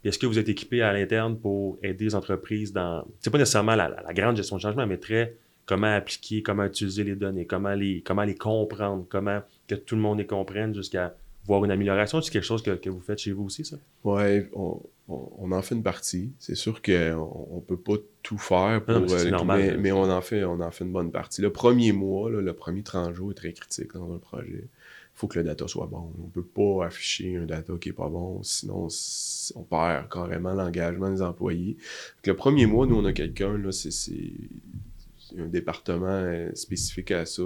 est-ce que vous êtes équipé à l'interne pour aider les entreprises dans, c'est pas nécessairement la, grande gestion de changement, mais très comment appliquer, comment utiliser les données, comment les, comment les comprendre, comment que tout le monde les comprenne jusqu'à voir une amélioration. C'est quelque chose que, vous faites chez vous aussi, ça? Oui, on, en fait une partie. C'est sûr qu'on ne peut pas tout faire pour euh, normal, mais, on, en fait, on en fait une bonne partie. Le premier mois, le premier 30 jours est très critique dans un projet faut que le data soit bon. On ne peut pas afficher un data qui n'est pas bon, sinon on perd carrément l'engagement des employés. le premier mois, nous, on a quelqu'un, là, c'est un département euh, spécifique à ça.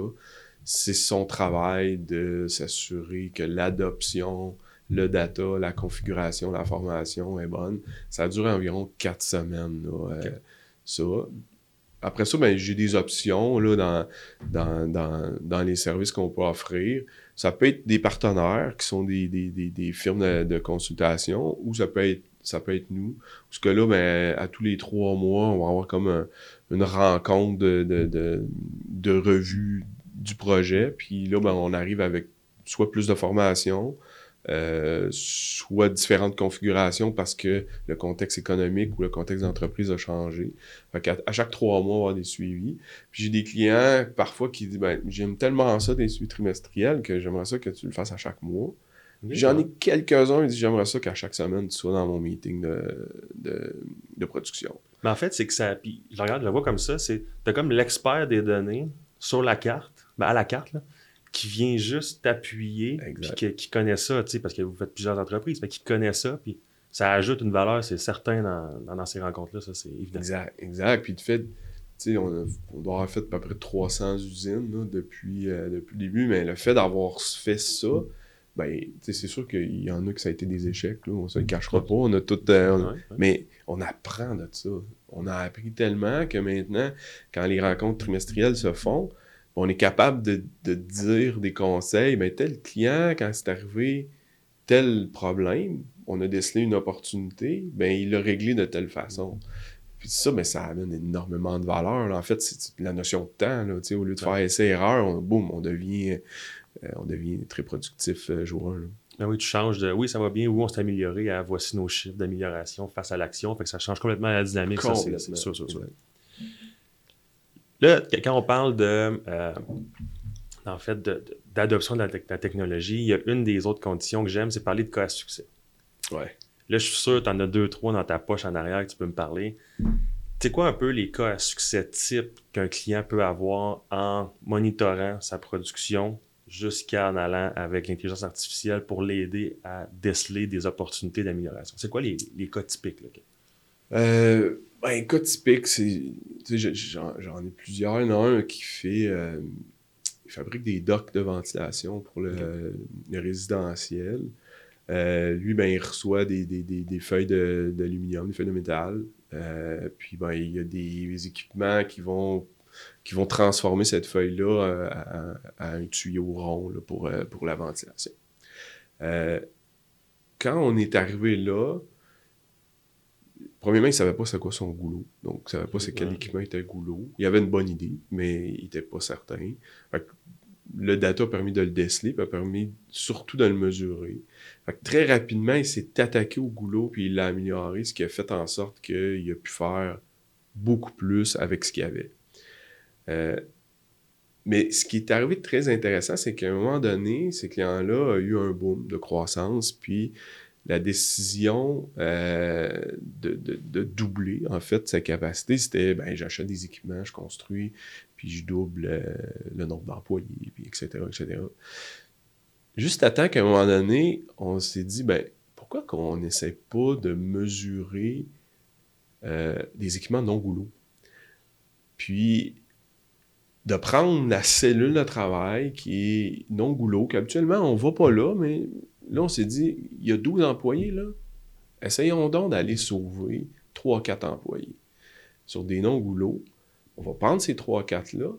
C'est son travail de s'assurer que l'adoption, le data, la configuration, la formation est bonne. Ça a duré environ quatre semaines, euh, ça. Après ça, ben, j'ai des options là, dans, dans, dans, dans les services qu'on peut offrir. Ça peut être des partenaires qui sont des, des, des, firmes de, consultation ou ça peut être ça peut être nous. Parce que là, ben, à tous les trois mois, on va avoir comme une rencontre de, de, de, revue du projet. Puis là, ben, on arrive avec soit plus de formation, euh, soit différentes configurations parce que le contexte économique ou le contexte d'entreprise a changé. à chaque trois mois, on va avoir des suivis. Puis j'ai des clients parfois qui disent ben, J'aime tellement ça des suivis trimestriels que j'aimerais ça que tu le fasses à chaque mois. J'en ai quelques-uns qui disent J'aimerais ça qu'à chaque semaine, tu sois dans mon meeting de, de, production. Mais en fait, c'est que ça. Puis je regarde, je le vois comme ça c'est tu as comme l'expert des données sur la carte, ben à la carte, là qui vient juste t'appuyer, puis qui, connaît ça, parce que vous faites plusieurs entreprises, mais qui connaît ça, puis ça ajoute une valeur, c'est certain, dans, dans, ces rencontres-là, ça, c'est évident. Exact, exact. Puis de fait, on, on, doit avoir fait à peu près 300 usines depuis, euh, depuis le début, mais le fait d'avoir fait ça, ben, c'est sûr qu'il y en a que ça a été des échecs, là, on se le cachera pas, on a tout... Euh, mais on apprend de ça. On a appris tellement que maintenant, quand les rencontres trimestrielles se font, on est capable de, dire des conseils, mais tel client, quand c'est arrivé tel problème, on a décelé une opportunité, ben il l'a réglé de telle façon. Puis ça, ben, ça amène énormément de valeur. En fait, c'est la notion de temps. Là, au lieu de faire essai-erreur, on, boum, on devient, euh, on devient très productif euh, jour 1. Ben oui, tu changes de oui, ça va bien, oui, on s'est amélioré à voici nos chiffres d'amélioration face à l'action. Fait que ça change complètement la dynamique. Ça, c'est sûr, sûr, sûr. Là, quand on parle de, euh, en fait, d'adoption de, la, technologie, il y a une des autres conditions que j'aime, c'est parler de cas à succès. Ouais. Là, je suis sûr que tu en as deux, trois dans ta poche en arrière que tu peux me parler. C'est quoi un peu les cas à succès type qu'un client peut avoir en monitorant sa production jusqu'à en allant avec l'intelligence artificielle pour l'aider à déceler des opportunités d'amélioration? C'est quoi les, cas typiques? Là? Euh, ben, un cas typique, c'est. J'en ai plusieurs. Il y en a un qui fait. Euh, il fabrique des docks de ventilation pour le, résidentiel. Euh, lui, ben, il reçoit des, feuilles d'aluminium, des feuilles de métal. Euh, puis ben, il y a des équipements qui vont, qui vont transformer cette feuille-là à, un tuyau rond pour, pour la ventilation. quand on est arrivé là, Premièrement, il ne savait pas c'est quoi son goulot. Donc, il ne savait pas c'est quel équipement était le goulot. Il avait une bonne idée, mais il n'était pas certain. le data a permis de le déceler, puis a permis surtout de le mesurer. très rapidement, il s'est attaqué au goulot, puis il l'a amélioré, ce qui a fait en sorte qu'il a pu faire beaucoup plus avec ce qu'il avait. Euh, mais ce qui est arrivé de très intéressant, c'est qu'à un moment donné, ces clients-là ont eu un boom de croissance, puis la décision euh, de, doubler, en fait, sa capacité, c'était ben, j'achète des équipements, je construis, puis je double euh, le nombre d'employés, puis etc., etc. Juste à temps qu'à un moment donné, on s'est dit, ben, pourquoi qu'on n'essaie pas de mesurer euh, des équipements non goulot? Puis, de prendre la cellule de travail qui est non goulot, qu'habituellement, on va pas là, mais Là, on s'est dit, il y a 12 employés, là. Essayons donc d'aller sauver 3-4 employés. Sur des non-goulots, on va prendre ces 3-4-là,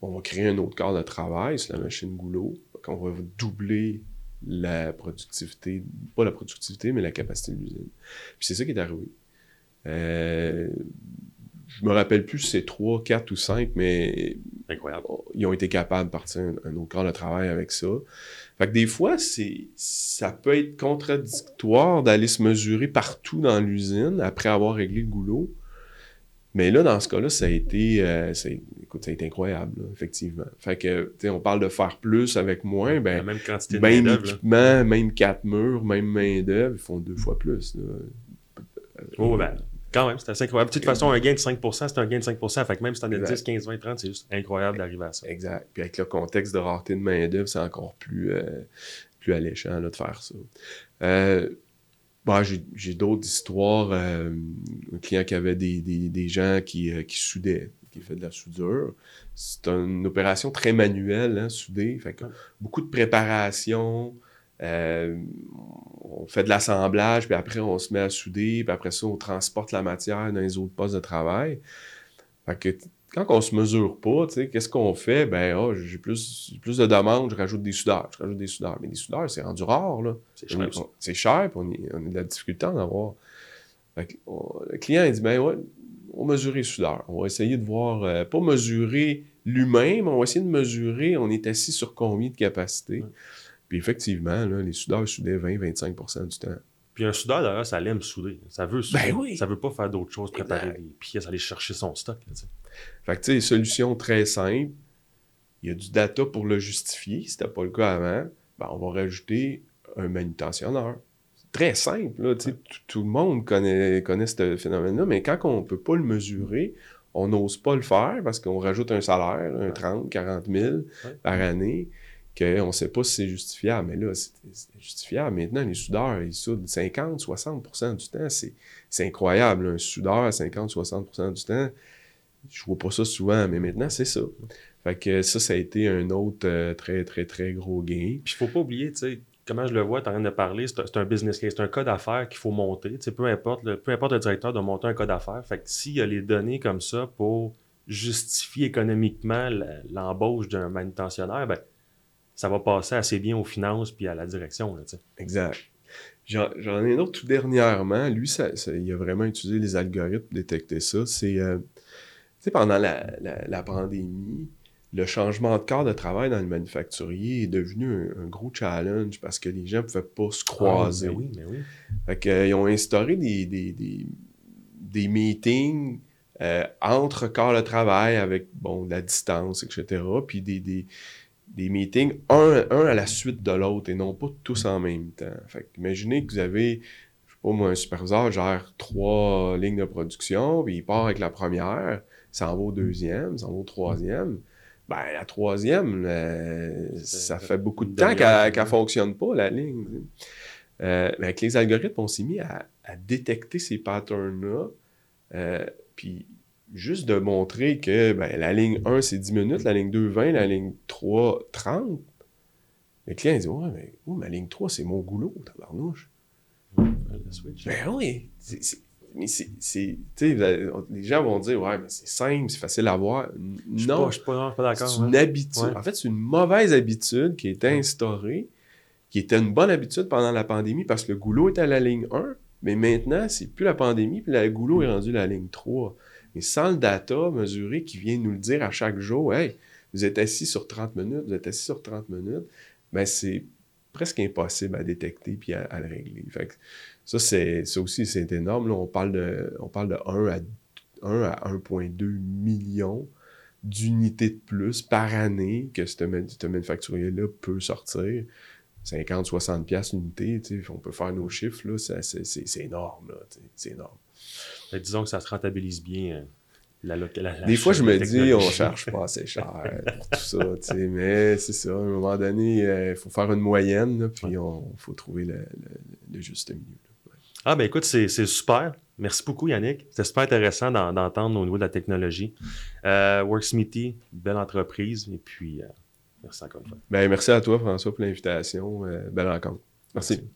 on va créer un autre corps de travail sur la machine goulot, on va doubler la productivité, pas la productivité, mais la capacité de l'usine. Puis c'est ça qui est arrivé. Euh, je me rappelle plus si c'est 3, 4 ou 5, mais Incroyable. ils ont été capables de partir un, un autre corps de travail avec ça. Fait que des fois, c'est, ça peut être contradictoire d'aller se mesurer partout dans l'usine après avoir réglé le goulot. Mais là, dans ce cas-là, ça a été, euh, écoute, ça a été incroyable, effectivement. Fait que, tu sais, on parle de faire plus avec moins, ben, La même quantité de même équipement, même quatre murs, même main d'œuvre, ils font deux fois plus. Oh, ben, quand même, c'est assez incroyable. De toute façon, un gain de 5%, c'est un gain de 5%. Fait que même si t'en as 10, 15, 20, 30, c'est juste incroyable d'arriver à ça. Exact. Puis avec le contexte de rareté de main-d'œuvre, c'est encore plus, euh, plus alléchant de faire ça. Euh, bah, j'ai d'autres histoires. Euh, un client qui avait des, des, des gens qui, qui soudaient, qui fait de la soudure. C'est une opération très manuelle, hein, souder. Fait que beaucoup de préparation. Euh, on fait de l'assemblage, puis après on se met à souder, puis après ça on transporte la matière dans les autres postes de travail. Fait que quand on se mesure pas, qu'est-ce qu'on fait? Ben, oh, j'ai plus, plus de demandes, je rajoute des soudeurs, je rajoute des soudeurs. Mais des soudeurs, c'est rendu rare, là. C'est cher. C'est cher, puis on, a de la difficulté à en avoir. le client, il dit, ben ouais, on va mesurer les soudeurs. On va essayer de voir, euh, pas mesurer l'humain, mais on va essayer de mesurer, on est assis sur combien de capacité. Puis effectivement, les soudeurs soudaient 20-25% du temps. Puis un soudeur, d'ailleurs, ça aime souder. Ça veut souder. Ben oui. Ça veut pas faire d'autres choses, préparer des pièces, aller chercher son stock. fait que, tu sais, solution très simple. Il y a du data pour le justifier. Si c'était pas le cas avant, ben, on va rajouter un manutentionnaire. C'est très simple. Là, tout, le monde connaît, connaît ce phénomène-là, mais quand on ne peut pas le mesurer, on n'ose pas le faire parce qu'on rajoute un salaire, un 30, 40 000 par année qu'on ne sait pas si c'est justifiable. Mais là, c'est justifiable. Maintenant, les soudeurs, ils soudent 50-60% du temps. C'est incroyable. Un soudeur à 50-60% du temps, je vois pas ça souvent, mais maintenant, c'est ça. Fait que ça, ça a été un autre euh, très, très, très gros gain. Puis il faut pas oublier, tu sais, comment je le vois, tu en train de parler, c'est un business case, c'est un cas d'affaires qu'il faut monter. Peu importe, le, peu importe le directeur de monter un cas d'affaires. Fait que s'il y a les données comme ça pour justifier économiquement l'embauche d'un manutentionnaire, ben, ça va passer assez bien aux finances puis à la direction. Là, exact. J'en ai un autre tout dernièrement. Lui, ça, il a vraiment utilisé les algorithmes pour détecter ça. C'est euh, pendant la, pandémie, le changement de corps de travail dans le manufacturier est devenu un, gros challenge parce que les gens ne pouvaient pas se croiser. Ah, oui, mais oui. Fait que, ils ont instauré des, des, meetings euh, entre corps de travail avec bon, la distance, etc. Puis des, des meetings, un, un à la suite de l'autre et non pas tous en même temps. Fait imaginez que vous avez, je sais pas moi, un superviseur gère trois lignes de production, puis il part avec la première, ça en va au deuxième, ça en va au troisième. Ben, la troisième, euh, ça fait beaucoup de temps qu'elle ne fonctionne pas, la ligne. Euh, avec les algorithmes, on s'est mis à, détecter ces patterns-là. Euh, puis juste de montrer que ben, la ligne 1, c'est 10 minutes, la ligne 2, 20, la ligne 3, 30, Le client il dit Ouais, mais oh, ma ligne 3, c'est mon goulot, tabarnouche? Switch. Ben oui. c'est- c'est- mais c'est. allez- les gens vont dire Ouais, mais c'est simple, c'est facile à voir. Non, pas- je suis pas, d'accord. c'est ouais. une habitude. Ouais. En fait, c'est une mauvaise habitude qui est instaurée, qui était une bonne habitude pendant la pandémie parce que le goulot était à la ligne 1, mais maintenant, c'est plus la pandémie, puis le goulot est rendu à la ligne 3. Mais sans le data mesuré qui vient nous le dire à chaque jour, hey, vous êtes assis sur 30 minutes, vous êtes assis sur 30 minutes, ben c'est presque impossible à détecter puis à, le régler. Ça, c'est, aussi, c'est énorme. On, parle de, on parle de 1 à, 1 à 1,2 millions d'unités de plus par année que ce man- ce manufacturier-là peut sortir. 50, 60 pièces l'unité, on peut faire nos chiffres, là, c'est, c'est- énorme, c'est énorme. Disons que ça se rentabilise bien. euh, la, la- la- Des fois, je me dis, on cherche pas assez cher pour tout ça, tu sais, mais c'est ça, à un moment donné, il faut faire une moyenne, là, puis il faut trouver le, le- le juste milieu. là. Ah, ben écoute, c'est super. Merci beaucoup, Yannick. C'était super intéressant d'en- d'entendre au niveau de la technologie. Euh, Worksmithy, belle entreprise. Et puis, euh, merci encore une fois. Ben, merci à toi, François, pour l'invitation. Euh, belle rencontre. Merci. Merci.